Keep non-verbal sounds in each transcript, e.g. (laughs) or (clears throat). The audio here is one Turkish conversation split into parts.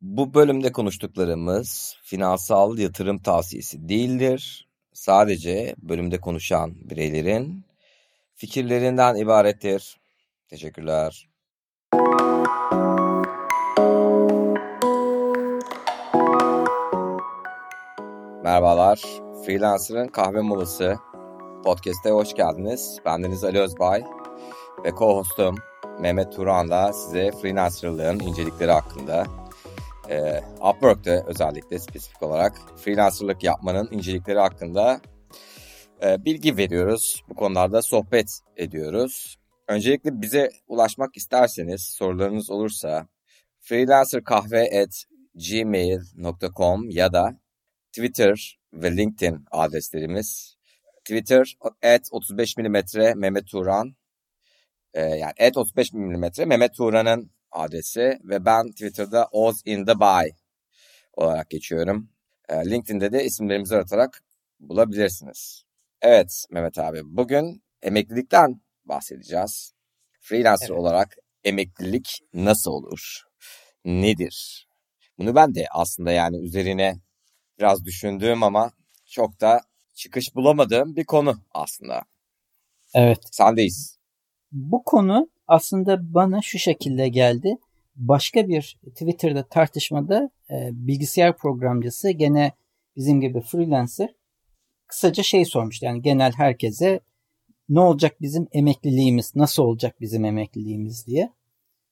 Bu bölümde konuştuklarımız finansal yatırım tavsiyesi değildir. Sadece bölümde konuşan bireylerin fikirlerinden ibarettir. Teşekkürler. Merhabalar. Freelancer'ın kahve molası podcast'e hoş geldiniz. Bendeniz Ali Özbay ve co-hostum Mehmet Turan'la size freelancerlığın incelikleri hakkında e, Upwork'te özellikle spesifik olarak freelancerlık yapmanın incelikleri hakkında e, bilgi veriyoruz. Bu konularda sohbet ediyoruz. Öncelikle bize ulaşmak isterseniz sorularınız olursa freelancerkahve@gmail.com ya da Twitter ve LinkedIn adreslerimiz. Twitter at 35 mm Mehmet Turan e, yani at 35 mm Mehmet Turan'ın adresi ve ben Twitter'da Oz in the Bay olarak geçiyorum. E, LinkedIn'de de isimlerimizi aratarak bulabilirsiniz. Evet Mehmet abi bugün emeklilikten bahsedeceğiz. Freelancer evet. olarak emeklilik nasıl olur? Nedir? Bunu ben de aslında yani üzerine biraz düşündüğüm ama çok da çıkış bulamadığım bir konu aslında. Evet. Sendeyiz. Bu konu aslında bana şu şekilde geldi. Başka bir Twitter'da tartışmada e, bilgisayar programcısı gene bizim gibi freelancer kısaca şey sormuştu. Yani genel herkese ne olacak bizim emekliliğimiz, nasıl olacak bizim emekliliğimiz diye.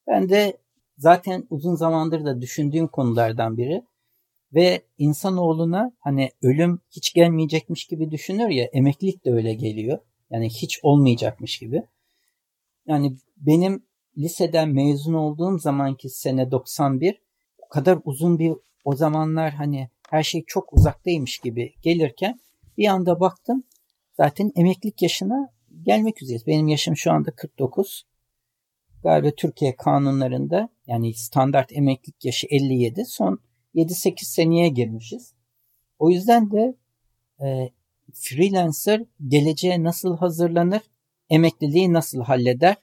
Ben de zaten uzun zamandır da düşündüğüm konulardan biri ve insanoğluna hani ölüm hiç gelmeyecekmiş gibi düşünür ya emeklilik de öyle geliyor. Yani hiç olmayacakmış gibi. Yani benim liseden mezun olduğum zamanki sene 91 o kadar uzun bir o zamanlar hani her şey çok uzaktaymış gibi gelirken bir anda baktım zaten emeklilik yaşına gelmek üzereyiz. Benim yaşım şu anda 49. Galiba Türkiye kanunlarında yani standart emeklilik yaşı 57. Son 7-8 seneye girmişiz. O yüzden de e, freelancer geleceğe nasıl hazırlanır, emekliliği nasıl halleder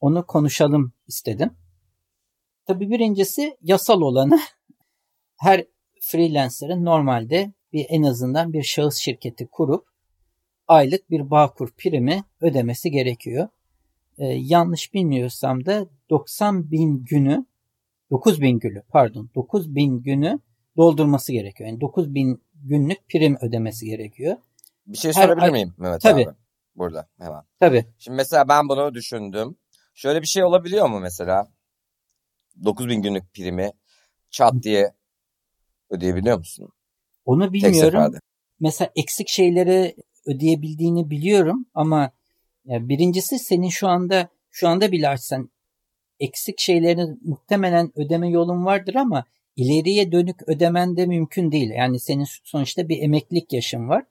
onu konuşalım istedim. Tabii birincisi yasal olanı (laughs) her freelancer'ın normalde bir en azından bir şahıs şirketi kurup aylık bir Bağkur primi ödemesi gerekiyor. Ee, yanlış bilmiyorsam da 90 bin günü 9 bin günü pardon 9 bin günü doldurması gerekiyor. Yani 9 bin günlük prim ödemesi gerekiyor. Bir şey sorabilir Her, miyim Mehmet tabii. abi? Burada hemen. Tabii. Şimdi mesela ben bunu düşündüm. Şöyle bir şey olabiliyor mu mesela? 9 bin günlük primi çat diye ödeyebiliyor musun? Onu bilmiyorum. Mesela eksik şeyleri ödeyebildiğini biliyorum ama ya birincisi senin şu anda şu anda bile açsan eksik şeylerini muhtemelen ödeme yolun vardır ama ileriye dönük ödemen de mümkün değil. Yani senin sonuçta bir emeklilik yaşın var.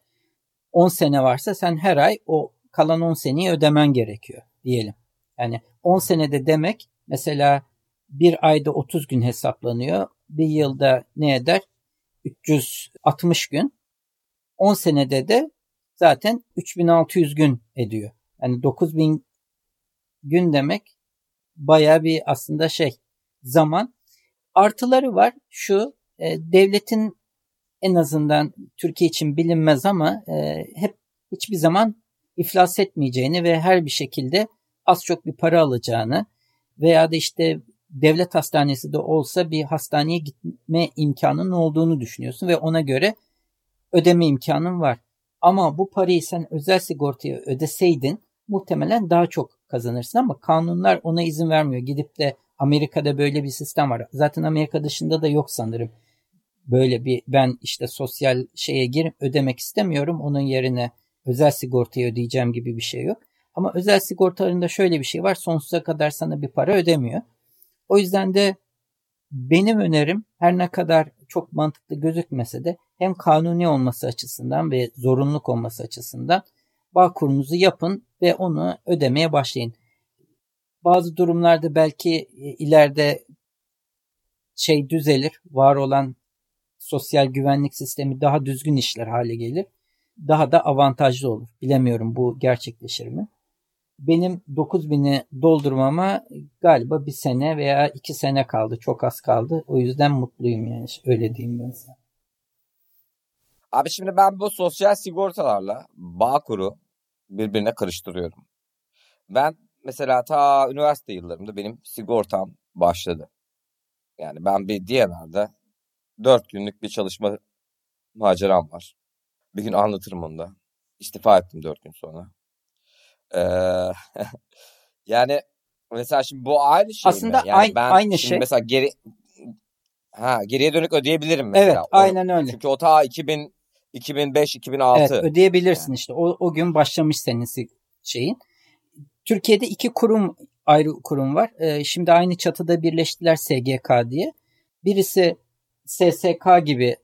10 sene varsa sen her ay o kalan 10 seneyi ödemen gerekiyor diyelim. Yani 10 senede demek mesela bir ayda 30 gün hesaplanıyor. Bir yılda ne eder? 360 gün. 10 senede de zaten 3600 gün ediyor. Yani 9000 gün demek baya bir aslında şey zaman. Artıları var şu e, devletin en azından Türkiye için bilinmez ama e, hep hiçbir zaman iflas etmeyeceğini ve her bir şekilde az çok bir para alacağını veya da işte devlet hastanesi de olsa bir hastaneye gitme imkanının olduğunu düşünüyorsun ve ona göre ödeme imkanın var. Ama bu parayı sen özel sigortaya ödeseydin muhtemelen daha çok kazanırsın ama kanunlar ona izin vermiyor. Gidip de Amerika'da böyle bir sistem var. Zaten Amerika dışında da yok sanırım. Böyle bir ben işte sosyal şeye girip ödemek istemiyorum. Onun yerine özel sigortayı ödeyeceğim gibi bir şey yok. Ama özel sigortalarında şöyle bir şey var. Sonsuza kadar sana bir para ödemiyor. O yüzden de benim önerim her ne kadar çok mantıklı gözükmese de hem kanuni olması açısından ve zorunluluk olması açısından bağ kurunuzu yapın ve onu ödemeye başlayın. Bazı durumlarda belki e, ileride şey düzelir, var olan sosyal güvenlik sistemi daha düzgün işler hale gelir. Daha da avantajlı olur. Bilemiyorum bu gerçekleşir mi? Benim 9000'i doldurmama galiba bir sene veya iki sene kaldı. Çok az kaldı. O yüzden mutluyum yani. Öyle diyeyim ben sana. Abi şimdi ben bu sosyal sigortalarla Bağkur'u birbirine karıştırıyorum. Ben mesela ta üniversite yıllarımda benim sigortam başladı. Yani ben bir DNR'da dört günlük bir çalışma maceram var. Bir gün anlatırım onu da. İstifa ettim dört gün sonra. Ee, (laughs) yani mesela şimdi bu aynı şey Aslında mi? Yani aynı, ben aynı şey. Mesela geri ha geriye dönük ödeyebilirim mesela. Evet, aynen öyle. Çünkü o ta 2000 2005 2006. Evet, ödeyebilirsin yani. işte. O o gün başlamış senin şeyin. Türkiye'de iki kurum ayrı kurum var. Ee, şimdi aynı çatıda birleştiler SGK diye. Birisi SSK gibi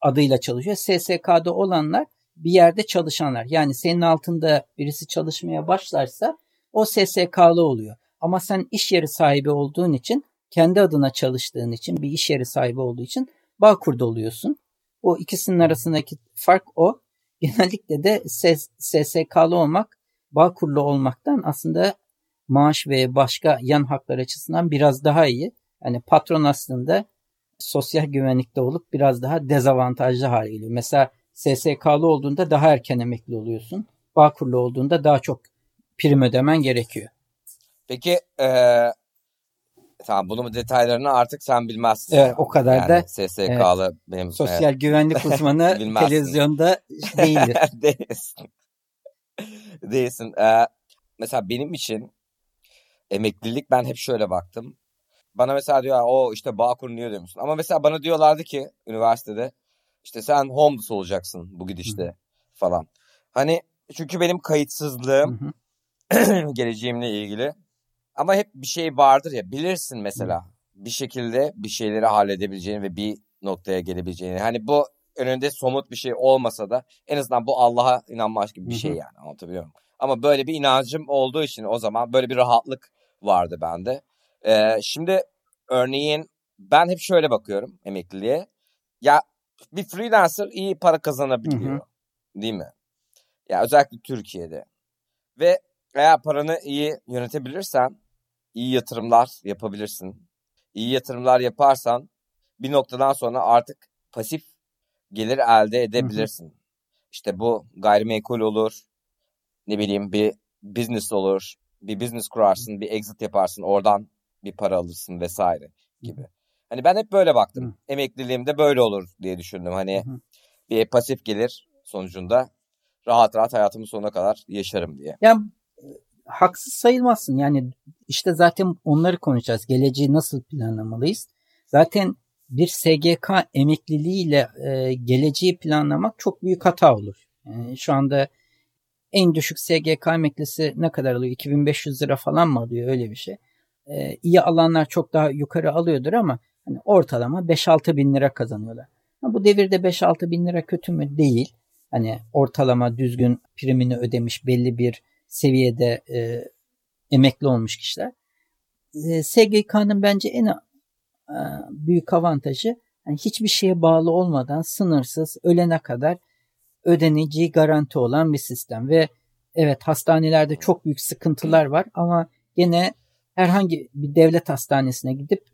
adıyla çalışıyor. SSK'da olanlar bir yerde çalışanlar. Yani senin altında birisi çalışmaya başlarsa o SSK'lı oluyor. Ama sen iş yeri sahibi olduğun için, kendi adına çalıştığın için, bir iş yeri sahibi olduğu için Bağkur'da oluyorsun. O ikisinin arasındaki fark o. (laughs) Genellikle de SSK'lı olmak, Bağkur'lu olmaktan aslında maaş ve başka yan haklar açısından biraz daha iyi. Yani patron aslında sosyal güvenlikte olup biraz daha dezavantajlı hale geliyor. Mesela SSK'lı olduğunda daha erken emekli oluyorsun. Bağkurlu olduğunda daha çok prim ödemen gerekiyor. Peki ee, tamam bunun detaylarını artık sen bilmezsin. Evet o kadar yani da SSK'lı evet, benim sosyal e, güvenlik (laughs) uzmanı televizyonda değildir. (laughs) Değilsin. Değilsin. Ee, mesela benim için emeklilik ben hep şöyle baktım. Bana mesela diyor o işte Bağkur niye demişsin. Ama mesela bana diyorlardı ki üniversitede işte sen homeless olacaksın bu gidişte Hı-hı. falan. Hani çünkü benim kayıtsızlığım (clears throat) geleceğimle ilgili. Ama hep bir şey vardır ya bilirsin mesela. Hı-hı. Bir şekilde bir şeyleri halledebileceğini ve bir noktaya gelebileceğini. Hani bu önünde somut bir şey olmasa da en azından bu Allah'a inanmak gibi bir Hı-hı. şey yani anlatabiliyor muyum? Ama böyle bir inancım olduğu için o zaman böyle bir rahatlık vardı bende. Ee, şimdi örneğin ben hep şöyle bakıyorum emekliliğe. Ya bir freelancer iyi para kazanabiliyor. Hı hı. Değil mi? Ya özellikle Türkiye'de. Ve eğer paranı iyi yönetebilirsen iyi yatırımlar yapabilirsin. İyi yatırımlar yaparsan bir noktadan sonra artık pasif gelir elde edebilirsin. Hı hı. İşte bu gayrimenkul olur. Ne bileyim bir business olur. Bir business kurarsın, bir exit yaparsın, oradan bir para alırsın vesaire gibi. Hani ben hep böyle baktım. Hı. Emekliliğimde böyle olur diye düşündüm. Hani Hı. bir pasif gelir sonucunda rahat rahat hayatımın sonuna kadar yaşarım diye. Yani haksız sayılmazsın. Yani işte zaten onları konuşacağız. Geleceği nasıl planlamalıyız? Zaten bir SGK emekliliğiyle e, geleceği planlamak çok büyük hata olur. Yani şu anda en düşük SGK emeklisi ne kadar alıyor? 2500 lira falan mı alıyor öyle bir şey? Ee, iyi alanlar çok daha yukarı alıyordur ama Hani ortalama 5-6 bin lira kazanıyorlar. Ha, bu devirde 5-6 bin lira kötü mü? Değil. Hani ortalama düzgün primini ödemiş belli bir seviyede e, emekli olmuş kişiler. E, SGK'nın bence en e, büyük avantajı yani hiçbir şeye bağlı olmadan sınırsız ölene kadar ödeneceği garanti olan bir sistem ve evet hastanelerde çok büyük sıkıntılar var ama gene herhangi bir devlet hastanesine gidip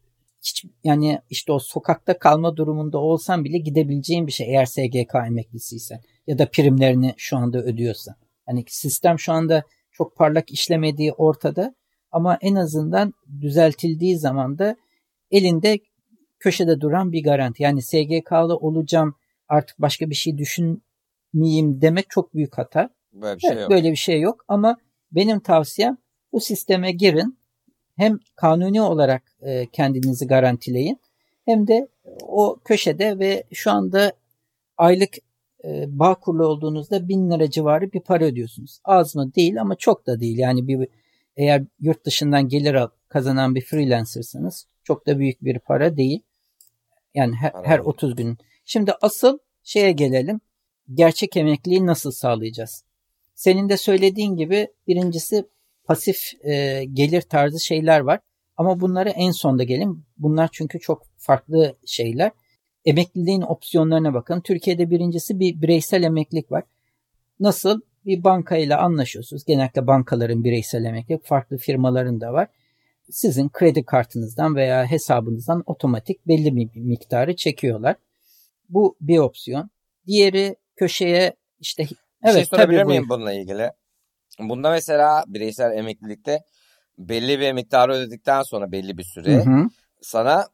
hiç yani işte o sokakta kalma durumunda olsan bile gidebileceğin bir şey eğer SGK emeklisiysen ya da primlerini şu anda ödüyorsan. Hani sistem şu anda çok parlak işlemediği ortada ama en azından düzeltildiği zaman da elinde köşede duran bir garanti. Yani SGK'lı olacağım artık başka bir şey düşünmeyeyim demek çok büyük hata. Böyle bir şey evet, yok. Böyle bir şey yok ama benim tavsiyem bu sisteme girin hem kanuni olarak e, kendinizi garantileyin hem de o köşede ve şu anda aylık e, bağ kurulu olduğunuzda bin lira civarı bir para ödüyorsunuz. Az mı değil ama çok da değil. Yani bir eğer yurt dışından gelir kazanan bir freelancersanız çok da büyük bir para değil. Yani her, her 30 gün. Şimdi asıl şeye gelelim. Gerçek emekliliği nasıl sağlayacağız? Senin de söylediğin gibi birincisi pasif e, gelir tarzı şeyler var. Ama bunları en sonda gelin. Bunlar çünkü çok farklı şeyler. Emekliliğin opsiyonlarına bakın. Türkiye'de birincisi bir bireysel emeklilik var. Nasıl? bir bankayla anlaşıyorsunuz. Genellikle bankaların bireysel emeklilik farklı firmaların da var. Sizin kredi kartınızdan veya hesabınızdan otomatik belli bir miktarı çekiyorlar. Bu bir opsiyon. Diğeri köşeye işte bir evet şey sorabilir tabii miyim bununla ilgili? Bunda mesela bireysel emeklilikte belli bir miktarı ödedikten sonra belli bir süre hı hı. sana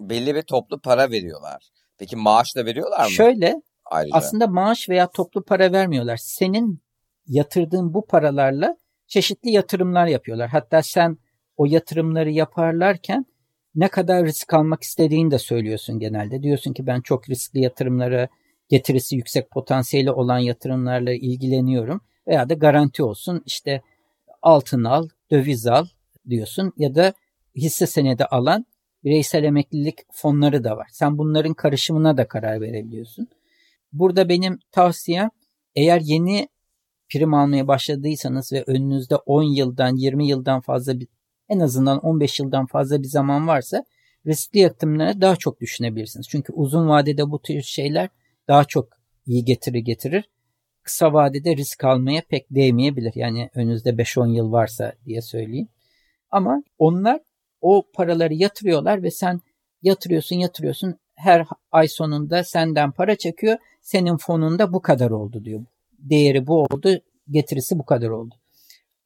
belli bir toplu para veriyorlar. Peki maaş da veriyorlar mı? Şöyle Ayrıca. aslında maaş veya toplu para vermiyorlar. Senin yatırdığın bu paralarla çeşitli yatırımlar yapıyorlar. Hatta sen o yatırımları yaparlarken ne kadar risk almak istediğini de söylüyorsun genelde. Diyorsun ki ben çok riskli yatırımlara, getirisi yüksek potansiyeli olan yatırımlarla ilgileniyorum veya da garanti olsun işte altın al, döviz al diyorsun ya da hisse senedi alan bireysel emeklilik fonları da var. Sen bunların karışımına da karar verebiliyorsun. Burada benim tavsiyem eğer yeni prim almaya başladıysanız ve önünüzde 10 yıldan 20 yıldan fazla bir en azından 15 yıldan fazla bir zaman varsa riskli yatırımlara daha çok düşünebilirsiniz. Çünkü uzun vadede bu tür şeyler daha çok iyi getiri getirir. Kısa vadede risk almaya pek değmeyebilir. Yani önünüzde 5-10 yıl varsa diye söyleyeyim. Ama onlar o paraları yatırıyorlar ve sen yatırıyorsun yatırıyorsun her ay sonunda senden para çekiyor. Senin fonunda bu kadar oldu diyor. Değeri bu oldu, getirisi bu kadar oldu.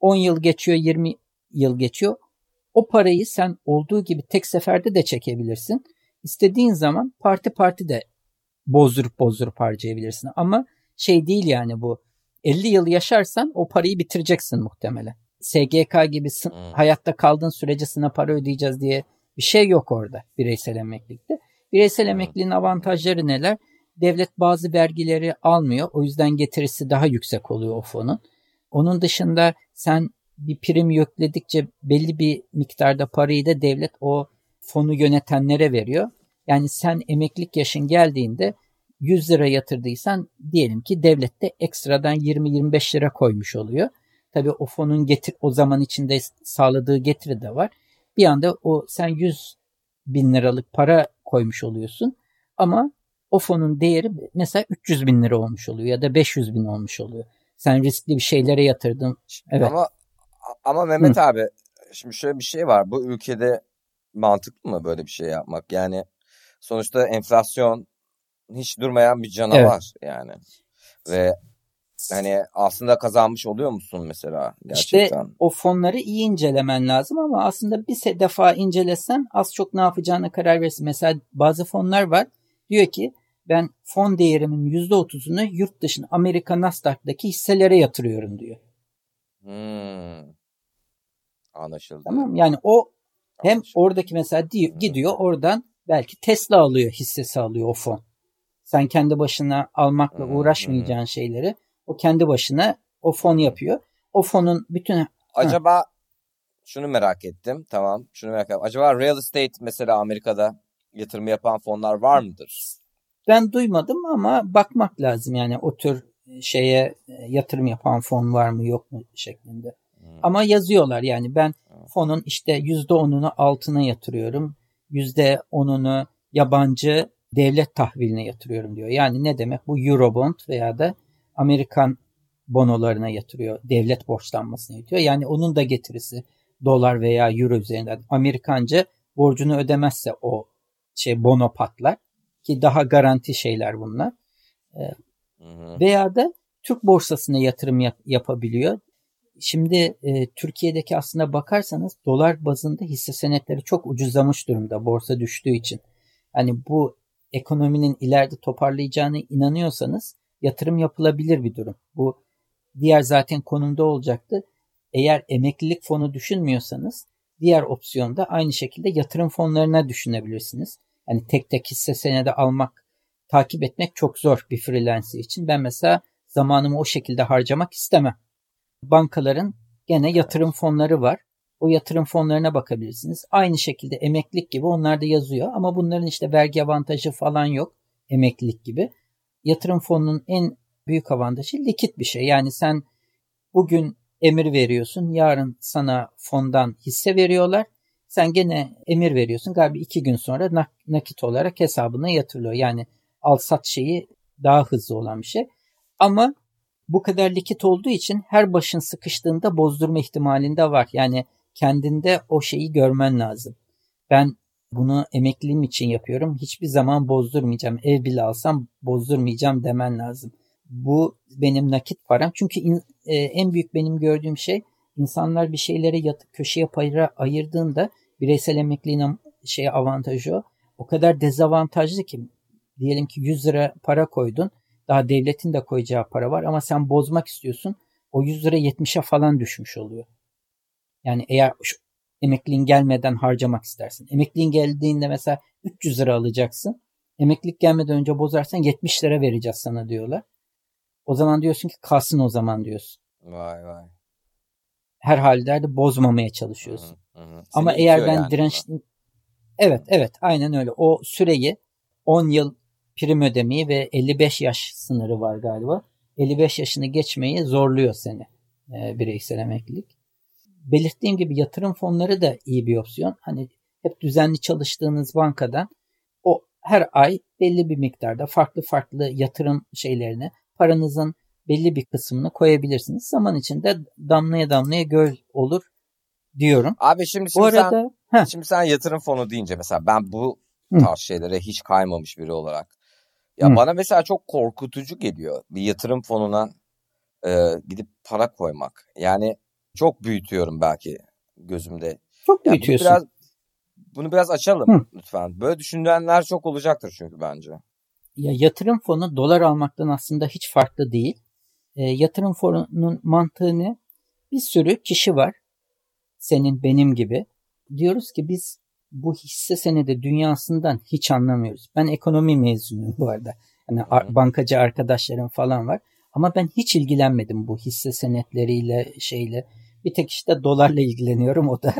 10 yıl geçiyor, 20 yıl geçiyor. O parayı sen olduğu gibi tek seferde de çekebilirsin. İstediğin zaman parti parti de bozdurup bozdurup harcayabilirsin. Ama şey değil yani bu. 50 yıl yaşarsan o parayı bitireceksin muhtemelen. SGK gibi hmm. hayatta kaldığın sürece sana para ödeyeceğiz diye bir şey yok orada bireysel emeklilikte. Bireysel hmm. emekliliğin avantajları neler? Devlet bazı vergileri almıyor. O yüzden getirisi daha yüksek oluyor o fonun. Onun dışında sen bir prim yükledikçe belli bir miktarda parayı da devlet o fonu yönetenlere veriyor. Yani sen emeklilik yaşın geldiğinde 100 lira yatırdıysan diyelim ki devlet de ekstradan 20-25 lira koymuş oluyor. Tabii o fonun getir o zaman içinde sağladığı getiri de var. Bir anda o sen 100 bin liralık para koymuş oluyorsun ama o fonun değeri mesela 300 bin lira olmuş oluyor ya da 500 bin olmuş oluyor. Sen riskli bir şeylere yatırdın. Evet. Ama ama Mehmet Hı. abi şimdi şöyle bir şey var. Bu ülkede mantıklı mı böyle bir şey yapmak? Yani sonuçta enflasyon hiç durmayan bir canavar evet. yani. Ve hani aslında kazanmış oluyor musun mesela gerçekten? İşte o fonları iyi incelemen lazım ama aslında bir defa incelesen az çok ne yapacağına karar verirsin. Mesela bazı fonlar var diyor ki ben fon değerimin %30'unu yurt dışında Amerika Nasdaq'taki hisselere yatırıyorum diyor. Hmm. Anlaşıldı. Tamam yani o hem Anlaşıldı. oradaki mesela gidiyor oradan belki Tesla alıyor hissesi alıyor o fon. Sen kendi başına almakla uğraşmayacağın şeyleri o kendi başına o fon yapıyor. O fonun bütün... Acaba ha. şunu merak ettim. Tamam şunu merak ettim. Acaba real estate mesela Amerika'da yatırım yapan fonlar var mıdır? Ben duymadım ama bakmak lazım yani o tür şeye e, yatırım yapan fon var mı yok mu şeklinde. Hmm. Ama yazıyorlar yani ben fonun işte yüzde onunu altına yatırıyorum. Yüzde onunu yabancı devlet tahviline yatırıyorum diyor. Yani ne demek bu Eurobond veya da Amerikan bonolarına yatırıyor. Devlet borçlanmasına yatıyor. Yani onun da getirisi dolar veya euro üzerinden Amerikanca borcunu ödemezse o şey bono patlar ki daha garanti şeyler bunlar. Ee, veya da Türk borsasına yatırım yap- yapabiliyor. Şimdi e, Türkiye'deki aslında bakarsanız dolar bazında hisse senetleri çok ucuzlamış durumda borsa düştüğü için. Hani bu ekonominin ileride toparlayacağına inanıyorsanız yatırım yapılabilir bir durum. Bu diğer zaten konumda olacaktı. Eğer emeklilik fonu düşünmüyorsanız diğer opsiyonda aynı şekilde yatırım fonlarına düşünebilirsiniz. Yani tek tek hisse senedi almak, takip etmek çok zor bir freelancer için. Ben mesela zamanımı o şekilde harcamak istemem. Bankaların gene yatırım fonları var. O yatırım fonlarına bakabilirsiniz. Aynı şekilde emeklilik gibi onlar da yazıyor ama bunların işte vergi avantajı falan yok emeklilik gibi. Yatırım fonunun en büyük avantajı likit bir şey. Yani sen bugün emir veriyorsun, yarın sana fondan hisse veriyorlar. Sen gene emir veriyorsun. Galiba iki gün sonra nakit olarak hesabına yatırılıyor. Yani al sat şeyi daha hızlı olan bir şey. Ama bu kadar likit olduğu için her başın sıkıştığında bozdurma ihtimalinde var. Yani kendinde o şeyi görmen lazım. Ben bunu emekliliğim için yapıyorum. Hiçbir zaman bozdurmayacağım. Ev bile alsam bozdurmayacağım demen lazım. Bu benim nakit param. Çünkü in, e, en büyük benim gördüğüm şey insanlar bir şeyleri yatıp köşeye payıra ayırdığında bireysel emekliliğin şey avantajı o. O kadar dezavantajlı ki diyelim ki 100 lira para koydun. Daha devletin de koyacağı para var ama sen bozmak istiyorsun. O 100 lira 70'e falan düşmüş oluyor. Yani eğer emekliliğin gelmeden harcamak istersin. Emekliliğin geldiğinde mesela 300 lira alacaksın. Emeklilik gelmeden önce bozarsan 70 lira vereceğiz sana diyorlar. O zaman diyorsun ki kalsın o zaman diyorsun. Vay vay. Her halde bozmamaya çalışıyorsun. Hı hı hı. Ama eğer ben yani dirençli... Evet evet aynen öyle. O süreyi 10 yıl prim ödemeyi ve 55 yaş sınırı var galiba. 55 yaşını geçmeyi zorluyor seni e, bireysel emeklilik. Belirttiğim gibi yatırım fonları da iyi bir opsiyon. Hani hep düzenli çalıştığınız bankadan o her ay belli bir miktarda farklı farklı yatırım şeylerini paranızın belli bir kısmını koyabilirsiniz. Zaman içinde damlaya damlaya göl olur diyorum. Abi şimdi, şimdi bu arada sen, heh. şimdi sen yatırım fonu deyince mesela ben bu tarz şeylere hiç kaymamış biri olarak ya Hı. bana mesela çok korkutucu geliyor bir yatırım fonuna e, gidip para koymak. Yani çok büyütüyorum belki gözümde. Çok yani büyütüyorsun. Bunu biraz, bunu biraz açalım Hı. lütfen. Böyle düşünenler çok olacaktır çünkü bence. Ya yatırım fonu dolar almaktan aslında hiç farklı değil. E, yatırım fonunun mantığı ne? Bir sürü kişi var. Senin benim gibi. Diyoruz ki biz bu hisse senedi dünyasından hiç anlamıyoruz. Ben ekonomi mezunuyum bu arada. Yani bankacı arkadaşlarım falan var. Ama ben hiç ilgilenmedim bu hisse senetleriyle şeyle. Bir tek işte dolarla ilgileniyorum. O da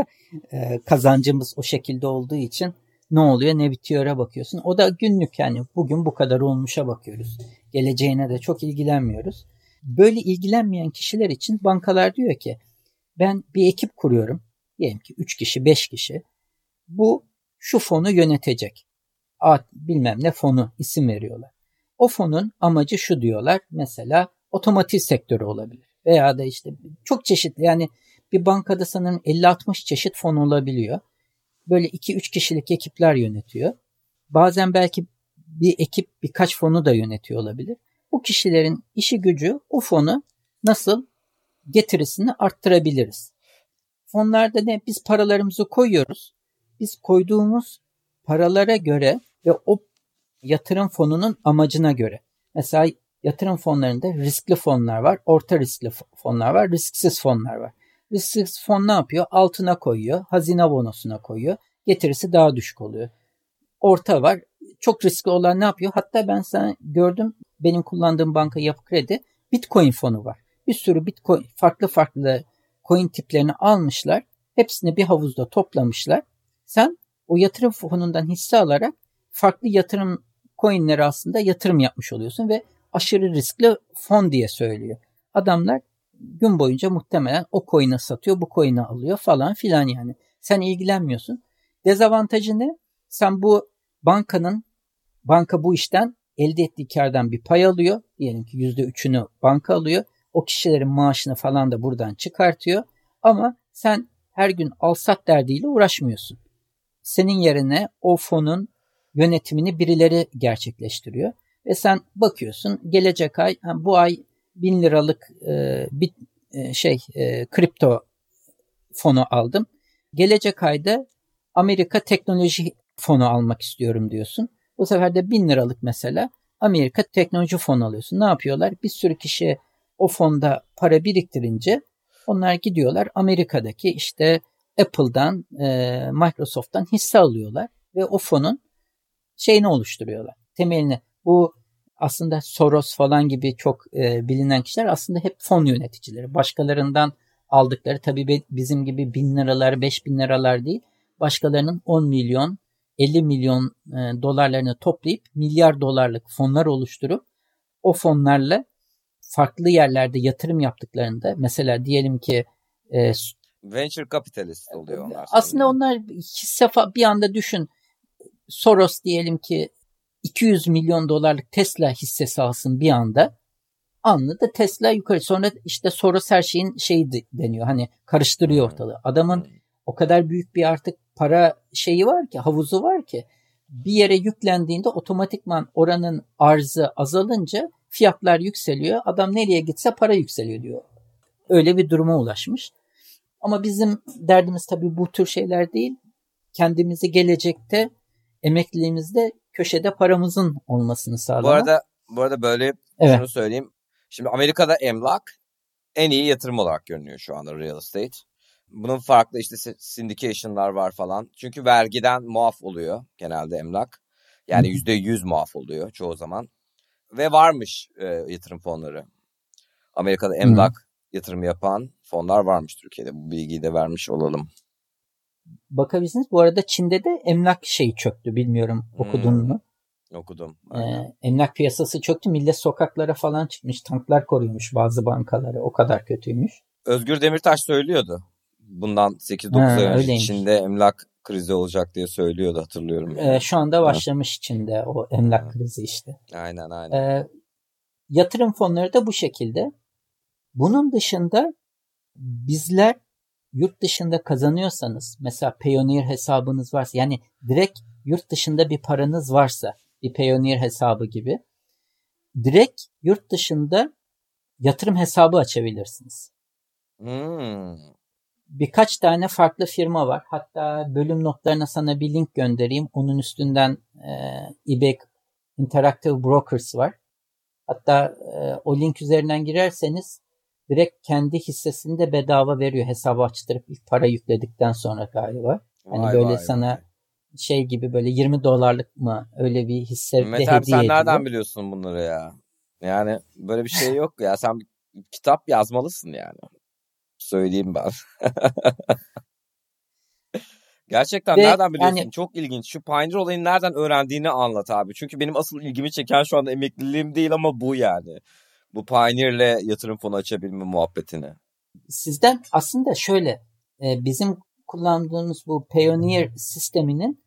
e, kazancımız o şekilde olduğu için ne oluyor ne bitiyor'a bakıyorsun. O da günlük yani bugün bu kadar olmuşa bakıyoruz. Geleceğine de çok ilgilenmiyoruz. Böyle ilgilenmeyen kişiler için bankalar diyor ki ben bir ekip kuruyorum. Diyelim ki 3 kişi 5 kişi bu şu fonu yönetecek. Ad, bilmem ne fonu isim veriyorlar. O fonun amacı şu diyorlar. Mesela otomotiv sektörü olabilir. Veya da işte çok çeşitli yani bir bankada sanırım 50-60 çeşit fon olabiliyor. Böyle 2-3 kişilik ekipler yönetiyor. Bazen belki bir ekip birkaç fonu da yönetiyor olabilir. Bu kişilerin işi gücü o fonu nasıl getirisini arttırabiliriz. Fonlarda ne? Biz paralarımızı koyuyoruz biz koyduğumuz paralara göre ve o yatırım fonunun amacına göre. Mesela yatırım fonlarında riskli fonlar var, orta riskli fonlar var, risksiz fonlar var. Risksiz fon ne yapıyor? Altına koyuyor, hazine bonosuna koyuyor. Getirisi daha düşük oluyor. Orta var. Çok riskli olan ne yapıyor? Hatta ben sana gördüm benim kullandığım banka Yapı Kredi Bitcoin fonu var. Bir sürü Bitcoin farklı farklı coin tiplerini almışlar. Hepsini bir havuzda toplamışlar. Sen o yatırım fonundan hisse alarak farklı yatırım coinlere aslında yatırım yapmış oluyorsun ve aşırı riskli fon diye söylüyor. Adamlar gün boyunca muhtemelen o coin'i satıyor, bu coin'i alıyor falan filan yani. Sen ilgilenmiyorsun. Dezavantajı ne? Sen bu bankanın banka bu işten elde ettiği kardan bir pay alıyor. Diyelim ki %3'ünü banka alıyor. O kişilerin maaşını falan da buradan çıkartıyor. Ama sen her gün al sat derdiyle uğraşmıyorsun senin yerine o fonun yönetimini birileri gerçekleştiriyor. Ve sen bakıyorsun gelecek ay bu ay bin liralık e, bir e, şey e, kripto fonu aldım. Gelecek ayda Amerika teknoloji fonu almak istiyorum diyorsun. Bu sefer de bin liralık mesela Amerika teknoloji fonu alıyorsun. Ne yapıyorlar? Bir sürü kişi o fonda para biriktirince onlar gidiyorlar Amerika'daki işte Apple'dan, e, Microsoft'tan hisse alıyorlar ve o fonun şeyini oluşturuyorlar. Temelini bu aslında Soros falan gibi çok e, bilinen kişiler aslında hep fon yöneticileri. Başkalarından aldıkları tabii bizim gibi bin liralar, beş bin liralar değil. Başkalarının 10 milyon, 50 milyon e, dolarlarını toplayıp milyar dolarlık fonlar oluşturup o fonlarla farklı yerlerde yatırım yaptıklarında mesela diyelim ki e, Venture capitalist oluyor onlar. Aslında onlar hisse bir anda düşün. Soros diyelim ki 200 milyon dolarlık Tesla hissesi alsın bir anda. Anlı da Tesla yukarı. Sonra işte Soros her şeyin şeyi deniyor. Hani karıştırıyor ortalığı. Adamın o kadar büyük bir artık para şeyi var ki, havuzu var ki bir yere yüklendiğinde otomatikman oranın arzı azalınca fiyatlar yükseliyor. Adam nereye gitse para yükseliyor diyor. Öyle bir duruma ulaşmış. Ama bizim derdimiz tabii bu tür şeyler değil. Kendimizi gelecekte emekliliğimizde köşede paramızın olmasını sağlamak. Bu arada bu arada böyle evet. şunu söyleyeyim. Şimdi Amerika'da emlak en iyi yatırım olarak görünüyor şu anda real estate. Bunun farklı işte syndication'lar var falan. Çünkü vergiden muaf oluyor genelde emlak. Yani yüzde yüz muaf oluyor çoğu zaman. Ve varmış e, yatırım fonları. Amerika'da emlak Hı. yatırım yapan fonlar varmış Türkiye'de. Bu bilgiyi de vermiş olalım. Bakabilirsiniz. Bu arada Çin'de de emlak şeyi çöktü. Bilmiyorum okudun hmm. mu? Okudum. Ee, emlak piyasası çöktü. Millet sokaklara falan çıkmış. Tanklar koruyormuş bazı bankaları. O kadar kötüymüş. Özgür Demirtaş söylüyordu. Bundan 8-9 ay önce Çin'de emlak krizi olacak diye söylüyordu hatırlıyorum. Yani. Ee, şu anda başlamış ha. Çin'de o emlak ha. krizi işte. Aynen aynen. Ee, yatırım fonları da bu şekilde. Bunun dışında bizler yurt dışında kazanıyorsanız mesela Payoneer hesabınız varsa yani direkt yurt dışında bir paranız varsa bir Payoneer hesabı gibi direkt yurt dışında yatırım hesabı açabilirsiniz. Hmm. Birkaç tane farklı firma var. Hatta bölüm notlarına sana bir link göndereyim. Onun üstünden e, Interactive Brokers var. Hatta e, o link üzerinden girerseniz direkt kendi hissesini de bedava veriyor hesabı açtırıp ilk para yükledikten sonra galiba. Hani vay böyle vay sana vay. şey gibi böyle 20 dolarlık mı öyle bir hisse Mehmet de hediye sen ediyor. nereden biliyorsun bunları ya? Yani böyle bir şey yok ya. Sen kitap yazmalısın yani. Söyleyeyim ben. (laughs) Gerçekten Ve nereden biliyorsun? Yani, Çok ilginç. Şu Pioneer olayını nereden öğrendiğini anlat abi. Çünkü benim asıl ilgimi çeken şu anda emekliliğim değil ama bu yani bu Pioneer'le yatırım fonu açabilme muhabbetini? Sizden aslında şöyle e, bizim kullandığımız bu Pioneer sisteminin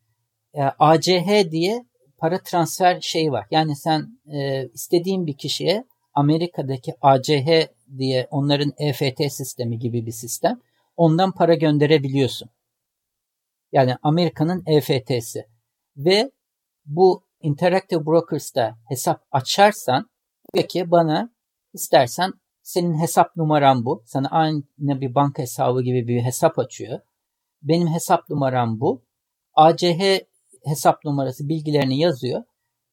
e, ACH diye para transfer şeyi var. Yani sen e, istediğin bir kişiye Amerika'daki ACH diye onların EFT sistemi gibi bir sistem. Ondan para gönderebiliyorsun. Yani Amerika'nın EFT'si. Ve bu Interactive Brokers'ta hesap açarsan peki bana İstersen senin hesap numaran bu. Sana aynı bir banka hesabı gibi bir hesap açıyor. Benim hesap numaram bu. ACH hesap numarası bilgilerini yazıyor.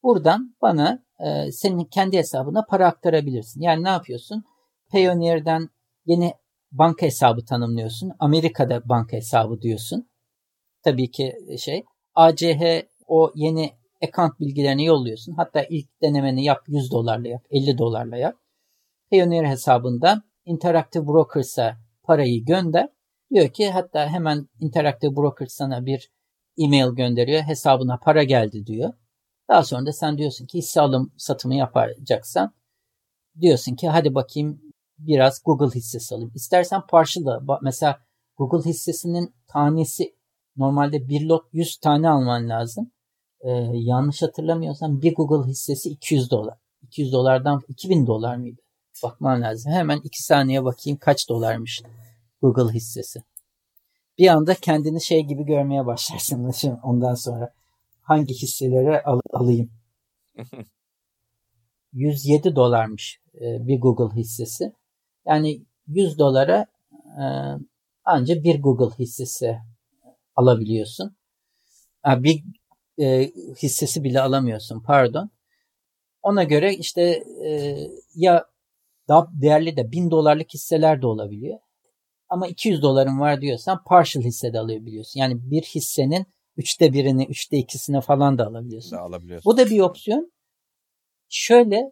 Buradan bana e, senin kendi hesabına para aktarabilirsin. Yani ne yapıyorsun? Payoneer'den yeni banka hesabı tanımlıyorsun. Amerika'da banka hesabı diyorsun. Tabii ki şey. ACH o yeni account bilgilerini yolluyorsun. Hatta ilk denemeni yap 100 dolarla yap, 50 dolarla yap. Payoneer hesabından Interactive Brokers'a parayı gönder. Diyor ki hatta hemen Interactive Brokers sana bir e-mail gönderiyor. Hesabına para geldi diyor. Daha sonra da sen diyorsun ki hisse alım satımı yapacaksan diyorsun ki hadi bakayım biraz Google hissesi alayım. İstersen partial da mesela Google hissesinin tanesi normalde bir lot 100 tane alman lazım. Ee, yanlış hatırlamıyorsam bir Google hissesi 200 dolar. 200 dolardan 2000 dolar mıydı? Bakman lazım. Hemen iki saniye bakayım kaç dolarmış Google hissesi. Bir anda kendini şey gibi görmeye başlarsın (laughs) ondan sonra. Hangi hisseleri al alayım? (laughs) 107 dolarmış e, bir Google hissesi. Yani 100 dolara e, ancak bir Google hissesi alabiliyorsun. Bir e, hissesi bile alamıyorsun pardon. Ona göre işte ya daha değerli de 1000 dolarlık hisseler de olabiliyor. Ama 200 doların var diyorsan partial hisse de alabiliyorsun. Yani bir hissenin üçte birini, üçte ikisini falan da alabiliyorsun. Da alabiliyorsun. Bu da bir opsiyon. Şöyle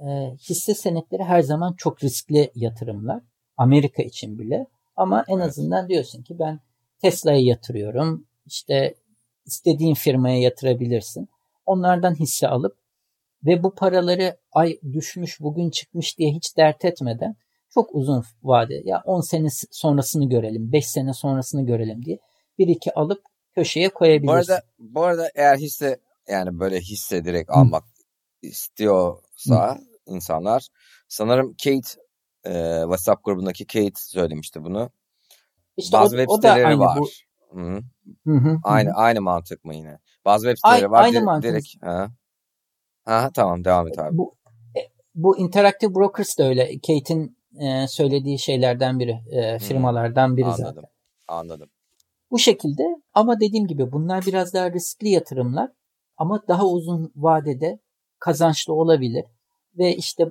e, hisse senetleri her zaman çok riskli yatırımlar. Amerika için bile. Ama en evet. azından diyorsun ki ben Tesla'ya yatırıyorum. İşte istediğin firmaya yatırabilirsin. Onlardan hisse alıp ve bu paraları ay düşmüş bugün çıkmış diye hiç dert etmeden çok uzun vade ya 10 sene sonrasını görelim 5 sene sonrasını görelim diye bir iki alıp köşeye koyabilirsin. Bu arada, bu arada eğer hisse yani böyle hisse direkt Hı. almak istiyorsa Hı. insanlar Sanırım Kate e, WhatsApp grubundaki Kate söylemişti bunu. İşte Bazı o, web siteleri o da aynı var. Bu... Hı. Hı hı, aynı hı. aynı mantık mı yine? Bazı web siteleri var. Aynı mantık. Direkt, ha. Ha. tamam devam et abi. Bu, e, bu Interactive Brokers da öyle. Kate'in e, söylediği şeylerden biri. E, firmalardan biri Anladım. zaten. Anladım. Bu şekilde ama dediğim gibi bunlar biraz daha riskli yatırımlar ama daha uzun vadede kazançlı olabilir. Ve işte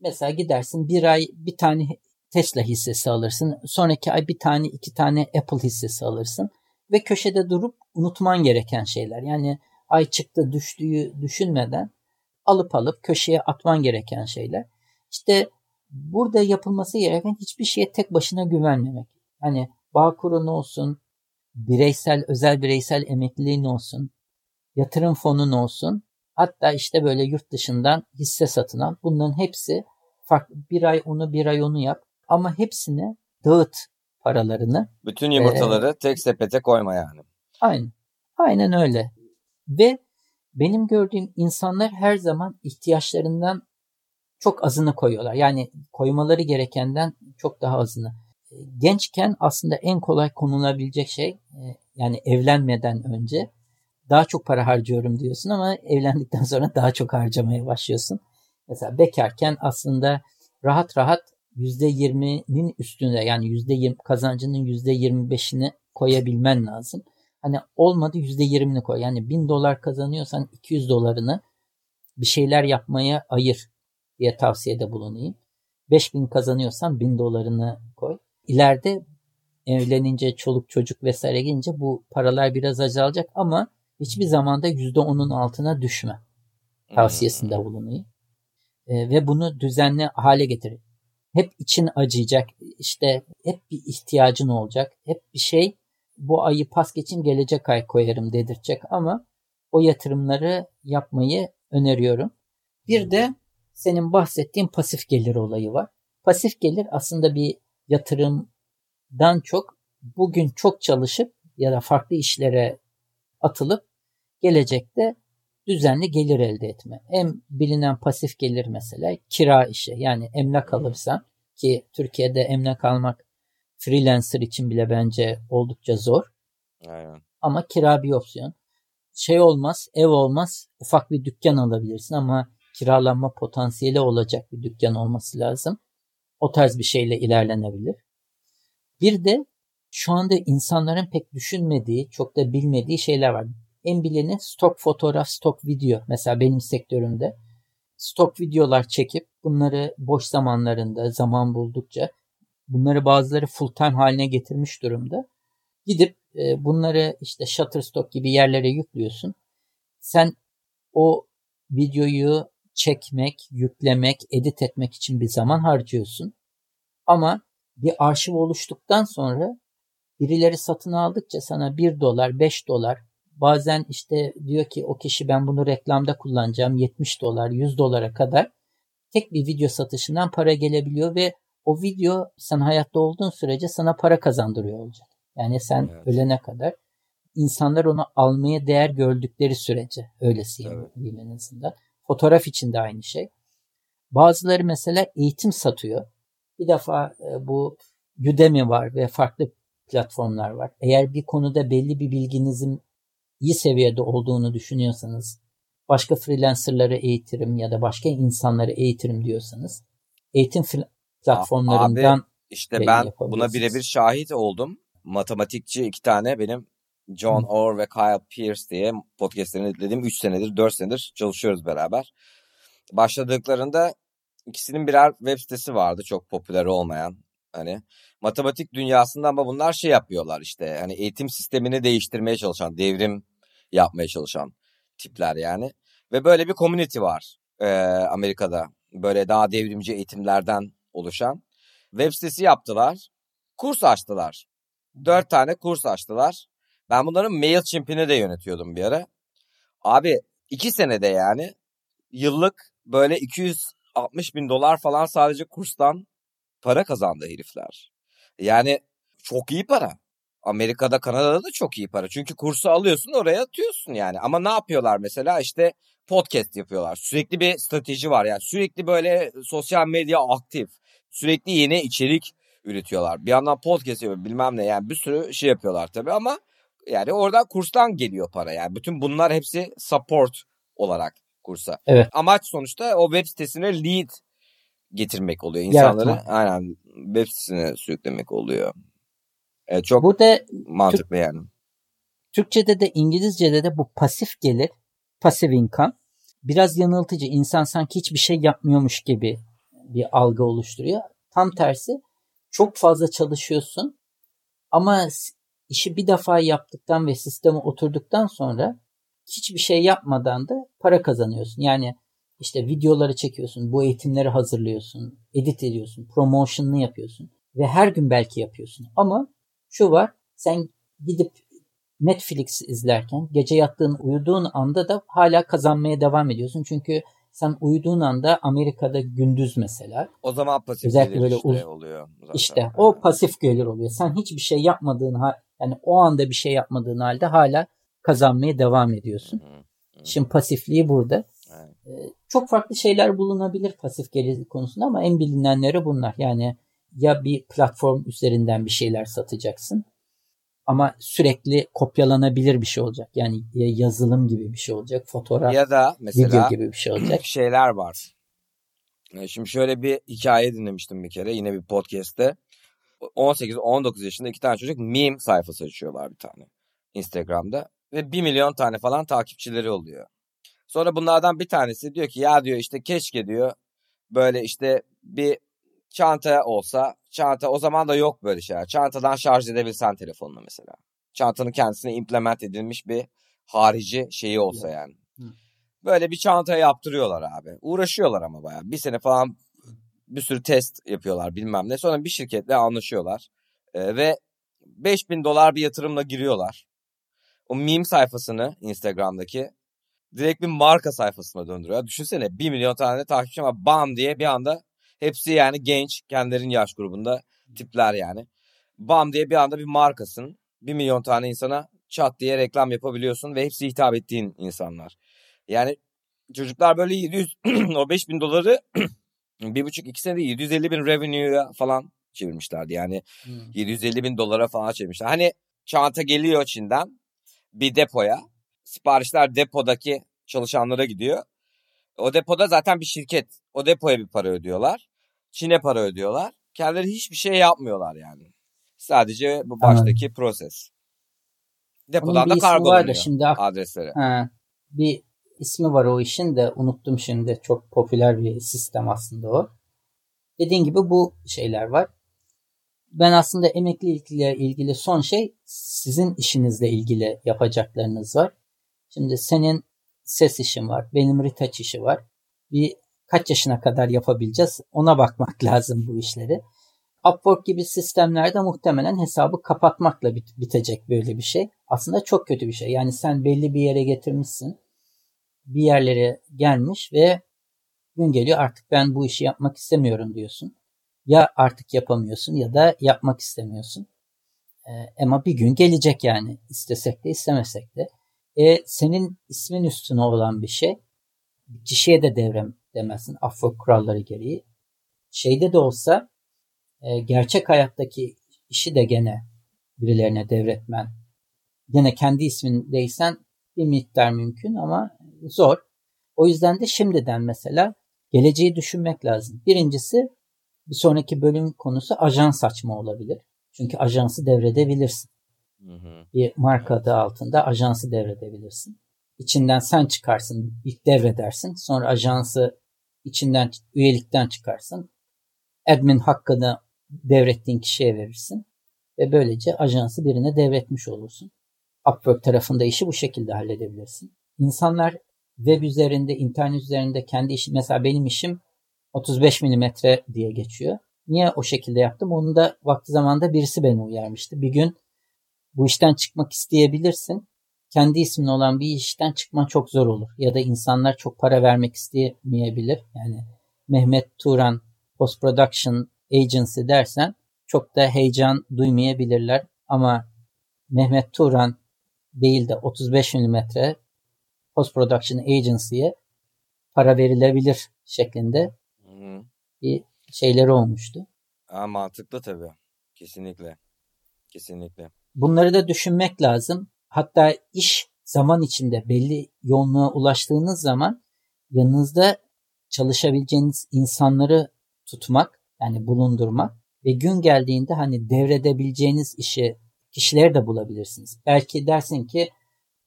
mesela gidersin bir ay bir tane Tesla hissesi alırsın. Sonraki ay bir tane iki tane Apple hissesi alırsın. Ve köşede durup unutman gereken şeyler. Yani ay çıktı düştüğü düşünmeden alıp alıp köşeye atman gereken şeyler. İşte burada yapılması gereken hiçbir şeye tek başına güvenmemek. Hani bağ kurunu olsun, bireysel, özel bireysel emekliliğin olsun, yatırım fonun olsun, hatta işte böyle yurt dışından hisse satın al. Bunların hepsi farklı. Bir ay onu bir ay onu yap. Ama hepsini dağıt paralarını. Bütün yumurtaları ee, tek sepete koyma yani. Aynen. Aynen öyle. Ve benim gördüğüm insanlar her zaman ihtiyaçlarından çok azını koyuyorlar. Yani koymaları gerekenden çok daha azını. Gençken aslında en kolay konulabilecek şey e, yani evlenmeden önce daha çok para harcıyorum diyorsun ama evlendikten sonra daha çok harcamaya başlıyorsun. Mesela bekarken aslında rahat rahat %20'nin üstünde yani %20 kazancının %25'ini koyabilmen lazım. Hani olmadı %20'ni koy. Yani 1000 dolar kazanıyorsan 200 dolarını bir şeyler yapmaya ayır diye tavsiyede bulunayım. 5000 kazanıyorsan 1000 dolarını koy. İleride evlenince çoluk çocuk vesaire gelince bu paralar biraz azalacak ama hiçbir zamanda %10'un altına düşme tavsiyesinde hmm. bulunayım. E, ve bunu düzenli hale getir. Hep için acıyacak, işte hep bir ihtiyacın olacak, hep bir şey bu ayı pas geçin gelecek ay koyarım dedirtecek ama o yatırımları yapmayı öneriyorum. Bir de senin bahsettiğin pasif gelir olayı var. Pasif gelir aslında bir yatırımdan çok bugün çok çalışıp ya da farklı işlere atılıp gelecekte düzenli gelir elde etme. En bilinen pasif gelir mesela kira işi. Yani emlak alırsan ki Türkiye'de emlak almak freelancer için bile bence oldukça zor. Aynen. Ama kira bir opsiyon. Şey olmaz, ev olmaz, ufak bir dükkan alabilirsin ama kiralanma potansiyeli olacak bir dükkan olması lazım. O tarz bir şeyle ilerlenebilir. Bir de şu anda insanların pek düşünmediği, çok da bilmediği şeyler var en bileni stok fotoğraf, stok video. Mesela benim sektörümde stok videolar çekip bunları boş zamanlarında zaman buldukça bunları bazıları full time haline getirmiş durumda. Gidip e, bunları işte Shutterstock gibi yerlere yüklüyorsun. Sen o videoyu çekmek, yüklemek, edit etmek için bir zaman harcıyorsun. Ama bir arşiv oluştuktan sonra birileri satın aldıkça sana 1 dolar, 5 dolar Bazen işte diyor ki o kişi ben bunu reklamda kullanacağım 70 dolar 100 dolara kadar tek bir video satışından para gelebiliyor ve o video sen hayatta olduğun sürece sana para kazandırıyor olacak. Yani sen evet. ölene kadar insanlar onu almaya değer gördükleri sürece öylesi evet. diyeyim en azından. Fotoğraf için de aynı şey. Bazıları mesela eğitim satıyor. Bir defa e, bu Udemy var ve farklı platformlar var. Eğer bir konuda belli bir bilginizin iyi seviyede olduğunu düşünüyorsanız, başka freelancerları eğitirim ya da başka insanları eğitirim diyorsanız, eğitim platformlarından Abi, işte ben buna birebir şahit oldum. Matematikçi iki tane benim John Orr ve Kyle Pierce diye podcastlerini dinledim. 3 senedir, 4 senedir çalışıyoruz beraber. Başladıklarında ikisinin birer web sitesi vardı çok popüler olmayan. Hani matematik dünyasında ama bunlar şey yapıyorlar işte. Hani eğitim sistemini değiştirmeye çalışan, devrim yapmaya çalışan tipler yani. Ve böyle bir community var e, Amerika'da. Böyle daha devrimci eğitimlerden oluşan. Web sitesi yaptılar. Kurs açtılar. Dört tane kurs açtılar. Ben bunların MailChimp'ini de yönetiyordum bir ara. Abi iki senede yani yıllık böyle 260 bin dolar falan sadece kurstan para kazandı herifler. Yani çok iyi para. Amerika'da, Kanada'da da çok iyi para. Çünkü kursu alıyorsun oraya atıyorsun yani. Ama ne yapıyorlar mesela işte podcast yapıyorlar. Sürekli bir strateji var yani sürekli böyle sosyal medya aktif. Sürekli yeni içerik üretiyorlar. Bir yandan podcast yapıyor bilmem ne yani bir sürü şey yapıyorlar tabii ama yani oradan kurstan geliyor para yani. Bütün bunlar hepsi support olarak kursa. Evet. Amaç sonuçta o web sitesine lead getirmek oluyor. İnsanları Yaratma. aynen web sitesine sürüklemek oluyor. Evet, çok Burada mantıklı Türk, yani. Türkçe'de de İngilizce'de de bu pasif gelir, pasif income biraz yanıltıcı. İnsan sanki hiçbir şey yapmıyormuş gibi bir algı oluşturuyor. Tam tersi çok fazla çalışıyorsun ama işi bir defa yaptıktan ve sisteme oturduktan sonra hiçbir şey yapmadan da para kazanıyorsun. Yani işte videoları çekiyorsun, bu eğitimleri hazırlıyorsun, edit ediyorsun, promotion'ını yapıyorsun ve her gün belki yapıyorsun. Ama şu var, sen gidip Netflix izlerken gece yattığın, uyuduğun anda da hala kazanmaya devam ediyorsun. Çünkü sen uyuduğun anda Amerika'da gündüz mesela. O zaman pasif özellikle gelir böyle işte uz- oluyor. Zaten. İşte o pasif gelir oluyor. Sen hiçbir şey yapmadığın yani o anda bir şey yapmadığın halde hala kazanmaya devam ediyorsun. Hı hı. Şimdi pasifliği burada. Evet. Ee, çok farklı şeyler bulunabilir pasif gelir konusunda ama en bilinenleri bunlar. Yani ya bir platform üzerinden bir şeyler satacaksın ama sürekli kopyalanabilir bir şey olacak. Yani yazılım gibi bir şey olacak, fotoğraf, ya da mesela video gibi bir şey olacak. (clears throat) Şeyler var. Şimdi şöyle bir hikaye dinlemiştim bir kere yine bir podcast'te. 18-19 yaşında iki tane çocuk meme sayfası açıyorlar bir tane Instagram'da ve 1 milyon tane falan takipçileri oluyor. Sonra bunlardan bir tanesi diyor ki ya diyor işte keşke diyor böyle işte bir çanta olsa çanta o zaman da yok böyle şeyler. Çantadan şarj edebilsen telefonunu mesela. Çantanın kendisine implement edilmiş bir harici şeyi olsa yani. Böyle bir çanta yaptırıyorlar abi. Uğraşıyorlar ama bayağı. Bir sene falan bir sürü test yapıyorlar bilmem ne. Sonra bir şirketle anlaşıyorlar. Ee, ve 5000 dolar bir yatırımla giriyorlar. O meme sayfasını Instagram'daki direkt bir marka sayfasına döndürüyor. Düşünsene 1 milyon tane takipçi ama bam diye bir anda hepsi yani genç kendilerinin yaş grubunda tipler yani. Bam diye bir anda bir markasın. 1 milyon tane insana çat diye reklam yapabiliyorsun ve hepsi hitap ettiğin insanlar. Yani çocuklar böyle 700 (clears throat) o 5000 doları (clears throat) bir buçuk iki senede 750 bin revenue falan çevirmişlerdi. Yani hmm. 750 bin dolara falan çevirmişler. Hani çanta geliyor Çin'den bir depoya. Siparişler depodaki çalışanlara gidiyor. O depoda zaten bir şirket. O depoya bir para ödüyorlar. Çin'e para ödüyorlar. Kendileri hiçbir şey yapmıyorlar yani. Sadece bu baştaki Anladım. proses. Depodan da kargolanıyor şimdi adresleri. Ha, bir ismi var o işin de unuttum şimdi. Çok popüler bir sistem aslında o. Dediğin gibi bu şeyler var. Ben aslında emeklilikle ilgili son şey sizin işinizle ilgili yapacaklarınız var. Şimdi senin ses işin var. Benim retouch işi var. Bir kaç yaşına kadar yapabileceğiz ona bakmak (laughs) lazım bu işleri. Upwork gibi sistemlerde muhtemelen hesabı kapatmakla bit- bitecek böyle bir şey. Aslında çok kötü bir şey. Yani sen belli bir yere getirmişsin bir yerlere gelmiş ve gün geliyor artık ben bu işi yapmak istemiyorum diyorsun. Ya artık yapamıyorsun ya da yapmak istemiyorsun. Ee, ama bir gün gelecek yani istesek de istemesek de. E, senin ismin üstüne olan bir şey kişiye de devrem demezsin affı kuralları gereği. Şeyde de olsa e, gerçek hayattaki işi de gene birilerine devretmen. Gene kendi ismindeysen bir miktar mümkün ama zor. O yüzden de şimdiden mesela geleceği düşünmek lazım. Birincisi bir sonraki bölüm konusu ajans açma olabilir. Çünkü ajansı devredebilirsin. Hı hı. Bir marka adı altında ajansı devredebilirsin. İçinden sen çıkarsın, ilk devredersin. Sonra ajansı içinden üyelikten çıkarsın. Admin hakkını devrettiğin kişiye verirsin. Ve böylece ajansı birine devretmiş olursun. Upwork tarafında işi bu şekilde halledebilirsin. İnsanlar web üzerinde, internet üzerinde kendi işi mesela benim işim 35 milimetre diye geçiyor. Niye o şekilde yaptım? Onu da vakti zamanda birisi beni uyarmıştı. Bir gün bu işten çıkmak isteyebilirsin. Kendi ismin olan bir işten çıkman çok zor olur. Ya da insanlar çok para vermek istemeyebilir. Yani Mehmet Turan Post Production Agency dersen çok da heyecan duymayabilirler. Ama Mehmet Turan değil de 35 milimetre Post Production Agency'ye para verilebilir şeklinde bir şeyleri olmuştu. Ha, mantıklı tabii. Kesinlikle. Kesinlikle. Bunları da düşünmek lazım. Hatta iş zaman içinde belli yoğunluğa ulaştığınız zaman yanınızda çalışabileceğiniz insanları tutmak yani bulundurmak ve gün geldiğinde hani devredebileceğiniz işi kişileri de bulabilirsiniz. Belki dersin ki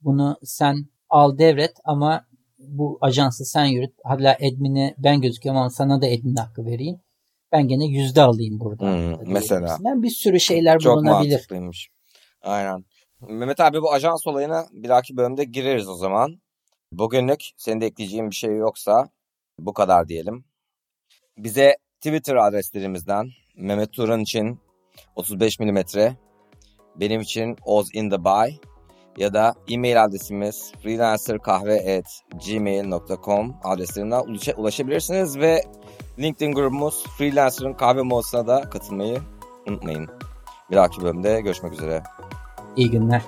bunu sen al devret ama bu ajansı sen yürüt. Hala admin'i ben gözüküyorum ama sana da admin hakkı vereyim. Ben gene yüzde alayım burada. Hmm, mesela. Ben bir sürü şeyler Çok bulunabilir. Çok mantıklıymış. Aynen. Mehmet abi bu ajans olayına bir dahaki bölümde gireriz o zaman. Bugünlük senin de ekleyeceğin bir şey yoksa bu kadar diyelim. Bize Twitter adreslerimizden Mehmet Turan için 35 mm, benim için Oz in the Bay ya da e-mail adresimiz freelancerkahve.gmail.com adreslerinden ulaşabilirsiniz ve LinkedIn grubumuz Freelancer'ın kahve molasına da katılmayı unutmayın. Bir dahaki bölümde görüşmek üzere. İyi günler.